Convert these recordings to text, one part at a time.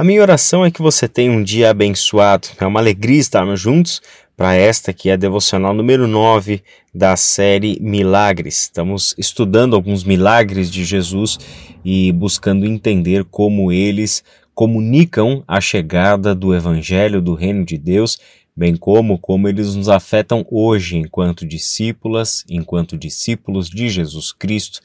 A minha oração é que você tenha um dia abençoado. É uma alegria estarmos juntos para esta que é a devocional número 9 da série Milagres. Estamos estudando alguns milagres de Jesus e buscando entender como eles comunicam a chegada do evangelho do reino de Deus, bem como como eles nos afetam hoje enquanto discípulas, enquanto discípulos de Jesus Cristo,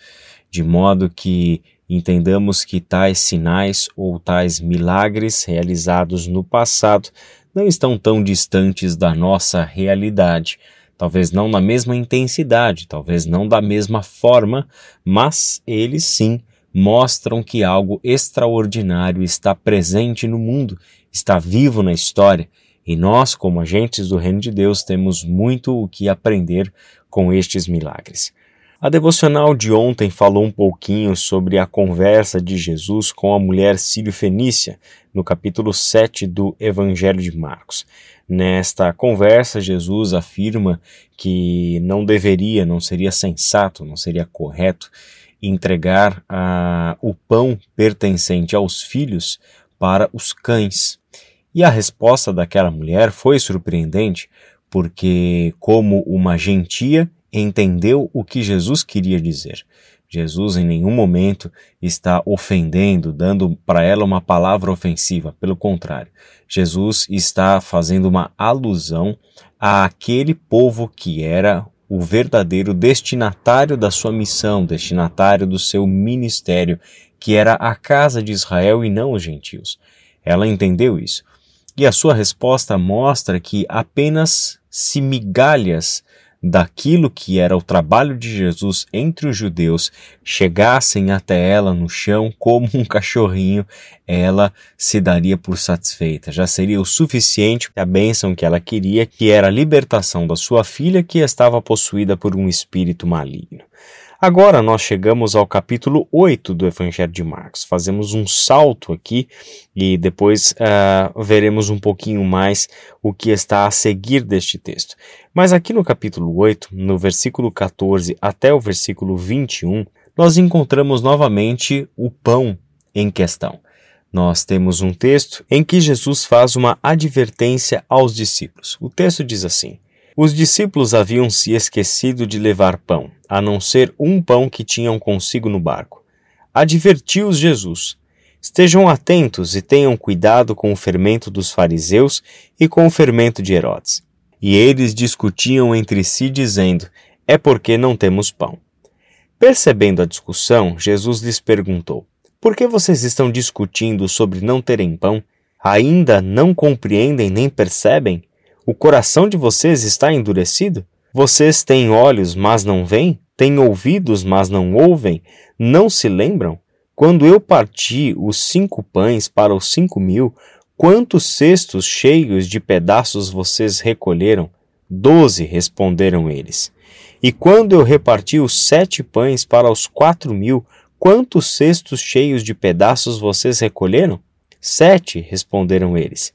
de modo que entendamos que tais sinais ou tais milagres realizados no passado não estão tão distantes da nossa realidade. Talvez não na mesma intensidade, talvez não da mesma forma, mas eles sim mostram que algo extraordinário está presente no mundo, está vivo na história, e nós, como agentes do Reino de Deus, temos muito o que aprender com estes milagres. A devocional de ontem falou um pouquinho sobre a conversa de Jesus com a mulher sírio-fenícia, no capítulo 7 do Evangelho de Marcos. Nesta conversa, Jesus afirma que não deveria, não seria sensato, não seria correto entregar a, o pão pertencente aos filhos para os cães. E a resposta daquela mulher foi surpreendente, porque, como uma gentia, entendeu o que Jesus queria dizer. Jesus em nenhum momento está ofendendo, dando para ela uma palavra ofensiva. Pelo contrário, Jesus está fazendo uma alusão àquele povo que era o verdadeiro destinatário da sua missão, destinatário do seu ministério, que era a casa de Israel e não os gentios. Ela entendeu isso. E a sua resposta mostra que apenas se migalhas daquilo que era o trabalho de Jesus entre os judeus chegassem até ela no chão como um cachorrinho, ela se daria por satisfeita. Já seria o suficiente a bênção que ela queria, que era a libertação da sua filha que estava possuída por um espírito maligno. Agora nós chegamos ao capítulo 8 do Evangelho de Marcos. Fazemos um salto aqui e depois uh, veremos um pouquinho mais o que está a seguir deste texto. Mas aqui no capítulo 8, no versículo 14 até o versículo 21, nós encontramos novamente o pão em questão. Nós temos um texto em que Jesus faz uma advertência aos discípulos. O texto diz assim: Os discípulos haviam se esquecido de levar pão a não ser um pão que tinham consigo no barco. Advertiu-os Jesus: Estejam atentos e tenham cuidado com o fermento dos fariseus e com o fermento de Herodes. E eles discutiam entre si, dizendo: É porque não temos pão. Percebendo a discussão, Jesus lhes perguntou: Por que vocês estão discutindo sobre não terem pão? Ainda não compreendem nem percebem? O coração de vocês está endurecido? Vocês têm olhos, mas não veem? Têm ouvidos, mas não ouvem? Não se lembram? Quando eu parti os cinco pães para os cinco mil, quantos cestos cheios de pedaços vocês recolheram? Doze, responderam eles. E quando eu reparti os sete pães para os quatro mil, quantos cestos cheios de pedaços vocês recolheram? Sete, responderam eles.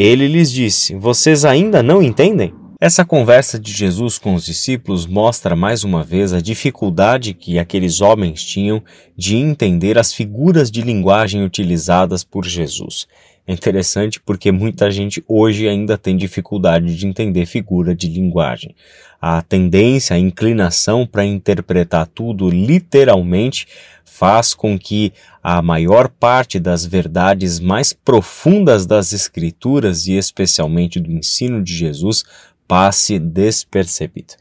Ele lhes disse: Vocês ainda não entendem? Essa conversa de Jesus com os discípulos mostra mais uma vez a dificuldade que aqueles homens tinham de entender as figuras de linguagem utilizadas por Jesus. É interessante porque muita gente hoje ainda tem dificuldade de entender figura de linguagem. A tendência, a inclinação para interpretar tudo literalmente faz com que a maior parte das verdades mais profundas das Escrituras e especialmente do ensino de Jesus passe despercebido.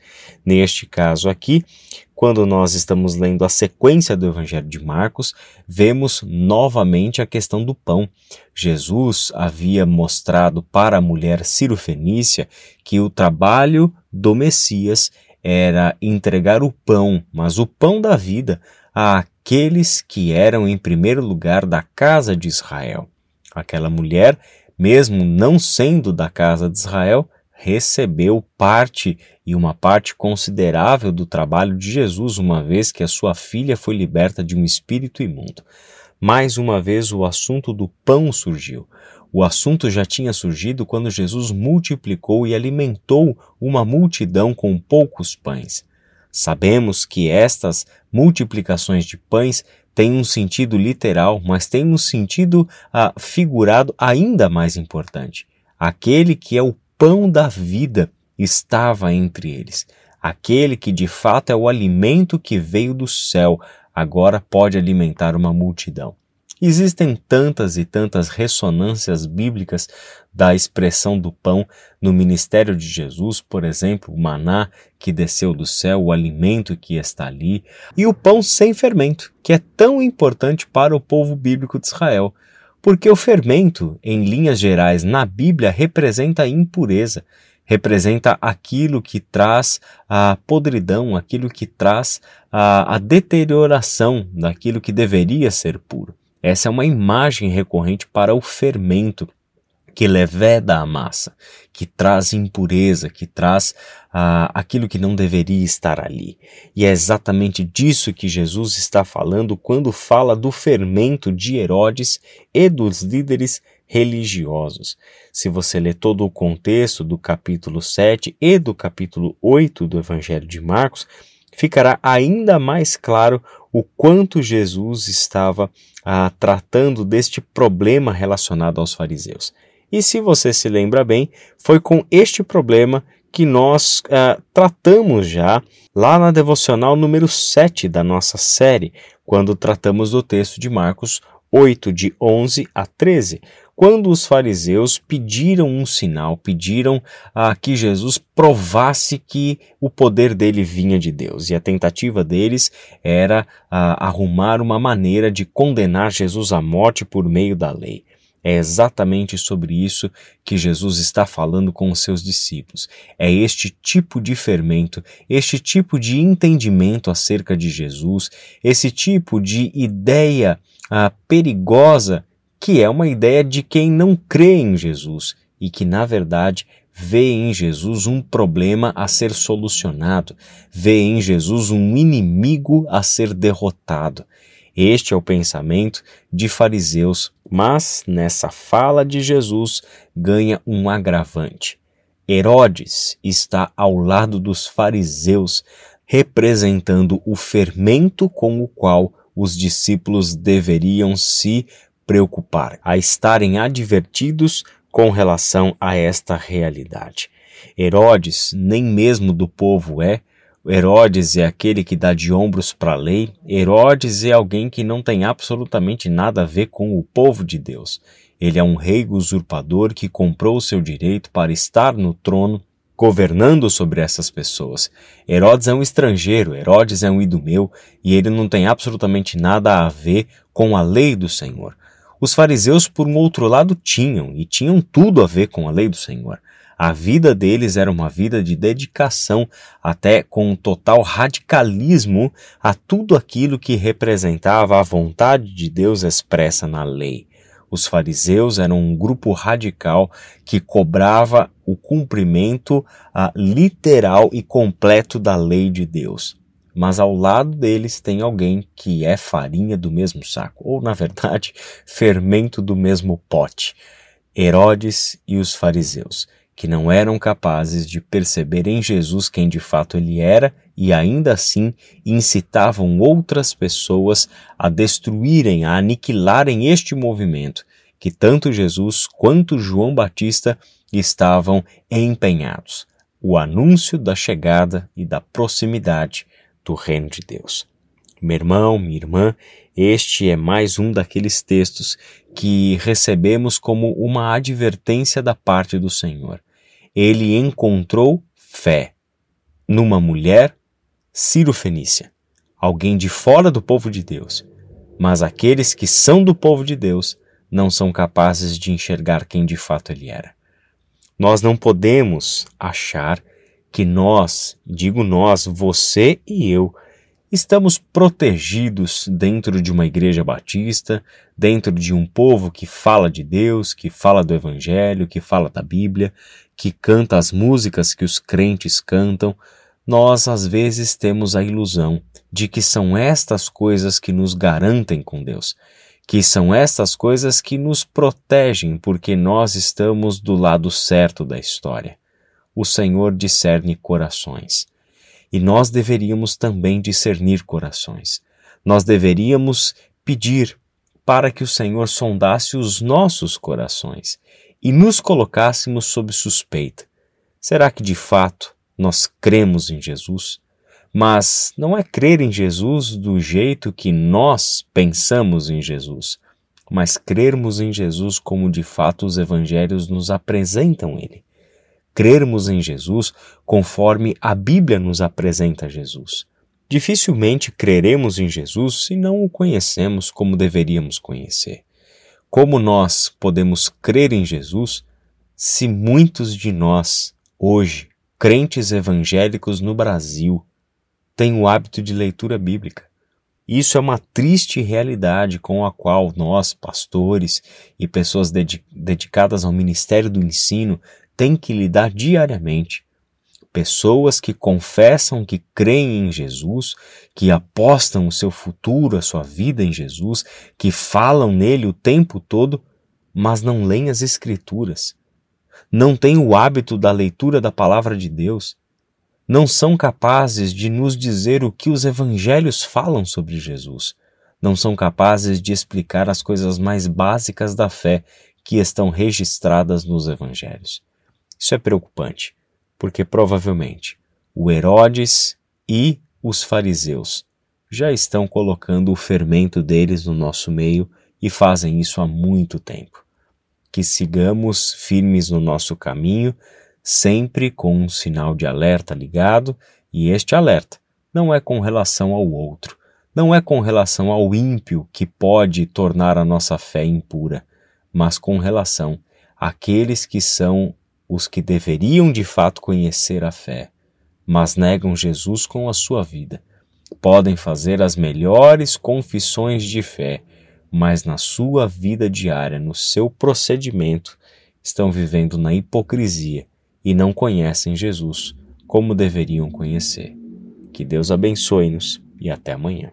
Neste caso aqui, quando nós estamos lendo a sequência do Evangelho de Marcos, vemos novamente a questão do pão. Jesus havia mostrado para a mulher Ciro-Fenícia que o trabalho do Messias era entregar o pão, mas o pão da vida, àqueles que eram em primeiro lugar da casa de Israel. Aquela mulher, mesmo não sendo da casa de Israel, recebeu parte e uma parte considerável do trabalho de Jesus, uma vez que a sua filha foi liberta de um espírito imundo. Mais uma vez o assunto do pão surgiu. O assunto já tinha surgido quando Jesus multiplicou e alimentou uma multidão com poucos pães. Sabemos que estas multiplicações de pães tem um sentido literal, mas tem um sentido ah, figurado ainda mais importante. Aquele que é o pão da vida estava entre eles. Aquele que de fato é o alimento que veio do céu, agora pode alimentar uma multidão. Existem tantas e tantas ressonâncias bíblicas da expressão do pão no ministério de Jesus, por exemplo, o maná que desceu do céu, o alimento que está ali, e o pão sem fermento, que é tão importante para o povo bíblico de Israel. Porque o fermento, em linhas gerais, na Bíblia, representa a impureza, representa aquilo que traz a podridão, aquilo que traz a, a deterioração daquilo que deveria ser puro. Essa é uma imagem recorrente para o fermento que leveda a massa, que traz impureza, que traz ah, aquilo que não deveria estar ali. E é exatamente disso que Jesus está falando quando fala do fermento de Herodes e dos líderes religiosos. Se você ler todo o contexto do capítulo 7 e do capítulo 8 do Evangelho de Marcos, ficará ainda mais claro o quanto Jesus estava ah, tratando deste problema relacionado aos fariseus. E se você se lembra bem, foi com este problema que nós ah, tratamos já lá na devocional número 7 da nossa série, quando tratamos do texto de Marcos 8, de 11 a 13, quando os fariseus pediram um sinal, pediram a que Jesus provasse que o poder dele vinha de Deus. E a tentativa deles era a, arrumar uma maneira de condenar Jesus à morte por meio da lei. É exatamente sobre isso que Jesus está falando com os seus discípulos. É este tipo de fermento, este tipo de entendimento acerca de Jesus, esse tipo de ideia ah, perigosa que é uma ideia de quem não crê em Jesus e que, na verdade, vê em Jesus um problema a ser solucionado, vê em Jesus um inimigo a ser derrotado. Este é o pensamento de fariseus, mas nessa fala de Jesus ganha um agravante. Herodes está ao lado dos fariseus, representando o fermento com o qual os discípulos deveriam se preocupar, a estarem advertidos com relação a esta realidade. Herodes nem mesmo do povo é, Herodes é aquele que dá de ombros para a lei, Herodes é alguém que não tem absolutamente nada a ver com o povo de Deus. Ele é um rei usurpador que comprou o seu direito para estar no trono governando sobre essas pessoas. Herodes é um estrangeiro, Herodes é um idumeu e ele não tem absolutamente nada a ver com a lei do Senhor. Os fariseus, por um outro lado, tinham, e tinham tudo a ver com a lei do Senhor. A vida deles era uma vida de dedicação, até com um total radicalismo a tudo aquilo que representava a vontade de Deus expressa na lei. Os fariseus eram um grupo radical que cobrava o cumprimento literal e completo da lei de Deus mas ao lado deles tem alguém que é farinha do mesmo saco, ou na verdade, fermento do mesmo pote. Herodes e os fariseus, que não eram capazes de perceber em Jesus quem de fato ele era e ainda assim incitavam outras pessoas a destruírem, a aniquilarem este movimento que tanto Jesus quanto João Batista estavam empenhados. O anúncio da chegada e da proximidade do reino de Deus. Meu irmão, minha irmã, este é mais um daqueles textos que recebemos como uma advertência da parte do Senhor. Ele encontrou fé numa mulher Ciro-Fenícia, alguém de fora do povo de Deus. Mas aqueles que são do povo de Deus não são capazes de enxergar quem de fato ele era. Nós não podemos achar que nós, digo nós, você e eu, estamos protegidos dentro de uma igreja batista, dentro de um povo que fala de Deus, que fala do Evangelho, que fala da Bíblia, que canta as músicas que os crentes cantam, nós às vezes temos a ilusão de que são estas coisas que nos garantem com Deus, que são estas coisas que nos protegem porque nós estamos do lado certo da história o Senhor discerne corações. E nós deveríamos também discernir corações. Nós deveríamos pedir para que o Senhor sondasse os nossos corações e nos colocássemos sob suspeita. Será que de fato nós cremos em Jesus? Mas não é crer em Jesus do jeito que nós pensamos em Jesus, mas crermos em Jesus como de fato os evangelhos nos apresentam ele. Crermos em Jesus conforme a Bíblia nos apresenta Jesus. Dificilmente creremos em Jesus se não o conhecemos como deveríamos conhecer. Como nós podemos crer em Jesus se muitos de nós, hoje, crentes evangélicos no Brasil, têm o hábito de leitura bíblica? Isso é uma triste realidade com a qual nós, pastores e pessoas dedicadas ao ministério do ensino, têm que lidar diariamente. Pessoas que confessam que creem em Jesus, que apostam o seu futuro, a sua vida em Jesus, que falam nele o tempo todo, mas não leem as Escrituras, não têm o hábito da leitura da palavra de Deus, não são capazes de nos dizer o que os evangelhos falam sobre Jesus, não são capazes de explicar as coisas mais básicas da fé que estão registradas nos evangelhos. Isso é preocupante porque provavelmente o Herodes e os fariseus já estão colocando o fermento deles no nosso meio e fazem isso há muito tempo. Que sigamos firmes no nosso caminho, sempre com um sinal de alerta ligado, e este alerta não é com relação ao outro, não é com relação ao ímpio que pode tornar a nossa fé impura, mas com relação àqueles que são os que deveriam de fato conhecer a fé, mas negam Jesus com a sua vida. Podem fazer as melhores confissões de fé, mas na sua vida diária, no seu procedimento, estão vivendo na hipocrisia e não conhecem Jesus como deveriam conhecer. Que Deus abençoe-nos e até amanhã.